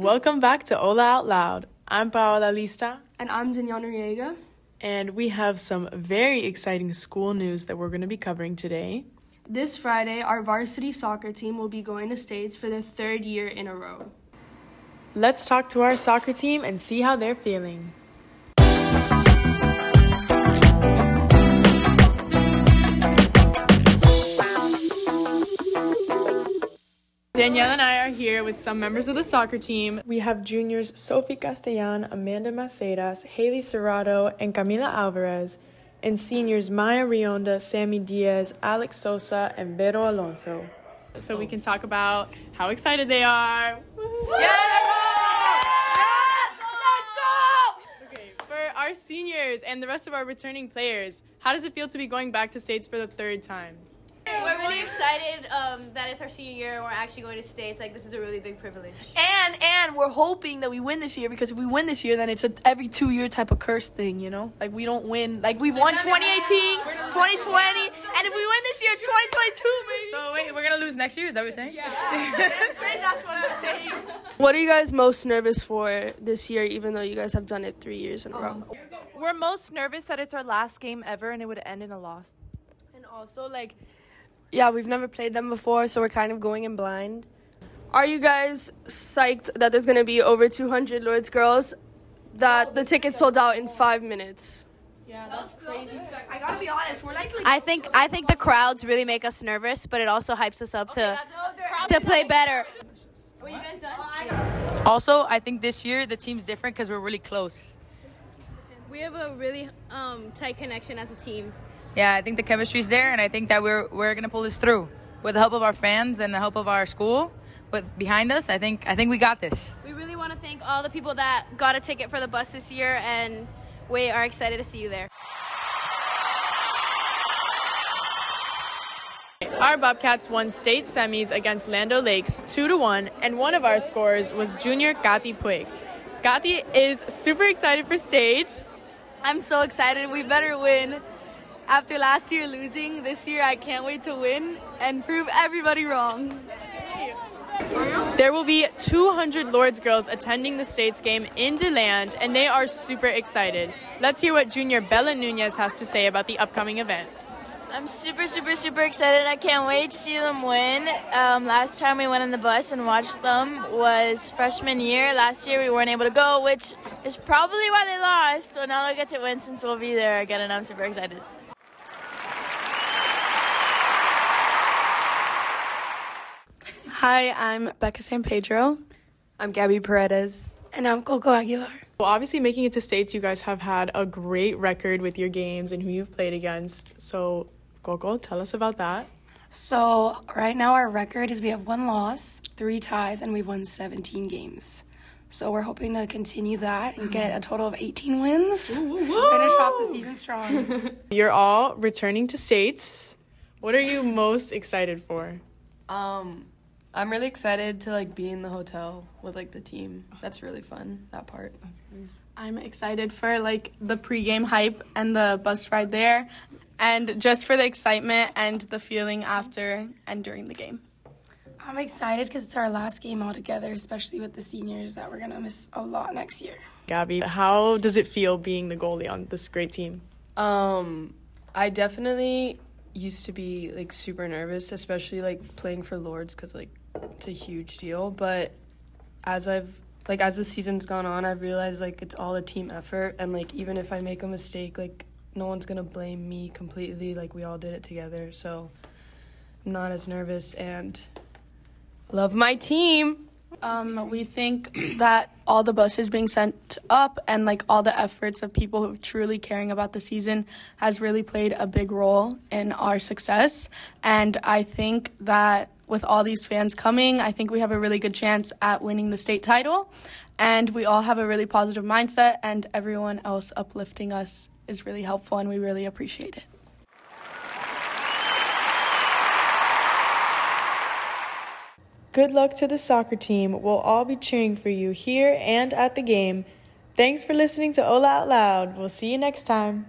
Welcome back to Ola Out Loud. I'm Paola Lista, And I'm Danielle Noriega. and we have some very exciting school news that we're going to be covering today. This Friday, our varsity soccer team will be going to States for the third year in a row. Let's talk to our soccer team and see how they're feeling. Danielle and I are here with some members of the soccer team. We have juniors Sophie Castellan, Amanda Macedas, Haley Serrato, and Camila Alvarez, and seniors Maya Rionda, Sammy Diaz, Alex Sosa, and Vero Alonso. So we can talk about how excited they are. Okay, for our seniors and the rest of our returning players, how does it feel to be going back to States for the third time? We're really excited um, that it's our senior year and we're actually going to states. Like this is a really big privilege. And and we're hoping that we win this year because if we win this year, then it's a every two year type of curse thing, you know. Like we don't win, like we've won 2018, 2020, and if we win this year, 2022, baby. So wait, we're gonna lose next year? Is that what you're saying? Yeah. that's what I'm saying. What are you guys most nervous for this year, even though you guys have done it three years in a row? We're most nervous that it's our last game ever and it would end in a loss. And also, like, yeah, we've never played them before, so we're kind of going in blind. Are you guys psyched that there's going to be over 200 Lourdes girls? That the tickets sold out in five minutes. Yeah, that's crazy. I gotta be honest, we're like, I think I think the crowds really make us nervous, but it also hypes us up to to play better. Were you guys done? Also, I think this year the team's different because we're really close. We have a really um, tight connection as a team. Yeah, I think the chemistry's there, and I think that we're we're gonna pull this through with the help of our fans and the help of our school. With behind us, I think I think we got this. We really want to thank all the people that got a ticket for the bus this year, and we are excited to see you there. Our Bobcats won state semis against Land O' Lakes 2 to 1, and one of our scorers was junior Gatti Puig. Gatti is super excited for states. I'm so excited. We better win. After last year losing, this year I can't wait to win and prove everybody wrong. There will be 200 Lourdes girls attending the states game in DeLand, and they are super excited. Let's hear what junior Bella Nunez has to say about the upcoming event. I'm super, super, super excited. I can't wait to see them win. Um, last time we went on the bus and watched them was freshman year. Last year we weren't able to go, which is probably why they lost. So now they get to win since we'll be there again, and I'm super excited. Hi, I'm Becca San Pedro. I'm Gabby Paredes. And I'm Coco Aguilar. Well, obviously, making it to states, you guys have had a great record with your games and who you've played against. So, Coco, tell us about that. So right now our record is we have one loss, three ties, and we've won 17 games. So we're hoping to continue that and get a total of 18 wins. Finish off the season strong. You're all returning to states. What are you most excited for? Um, I'm really excited to like be in the hotel with like the team. That's really fun. That part. I'm excited for like the pregame hype and the bus ride there, and just for the excitement and the feeling after and during the game. I'm excited because it's our last game all together, especially with the seniors that we're going to miss a lot next year. Gabby, how does it feel being the goalie on this great team? Um, I definitely used to be like super nervous, especially like playing for Lourdes because like it's a huge deal. But as I've like as the season's gone on, I've realized like it's all a team effort, and like even if I make a mistake, like no one's gonna blame me completely. Like we all did it together, so I'm not as nervous and love my team. Um, we think that all the buses being sent up and like all the efforts of people who are truly caring about the season has really played a big role in our success. And I think that with all these fans coming, I think we have a really good chance at winning the state title. And we all have a really positive mindset, and everyone else uplifting us is really helpful, and we really appreciate it. Good luck to the soccer team. We'll all be cheering for you here and at the game. Thanks for listening to Ola Out Loud. We'll see you next time.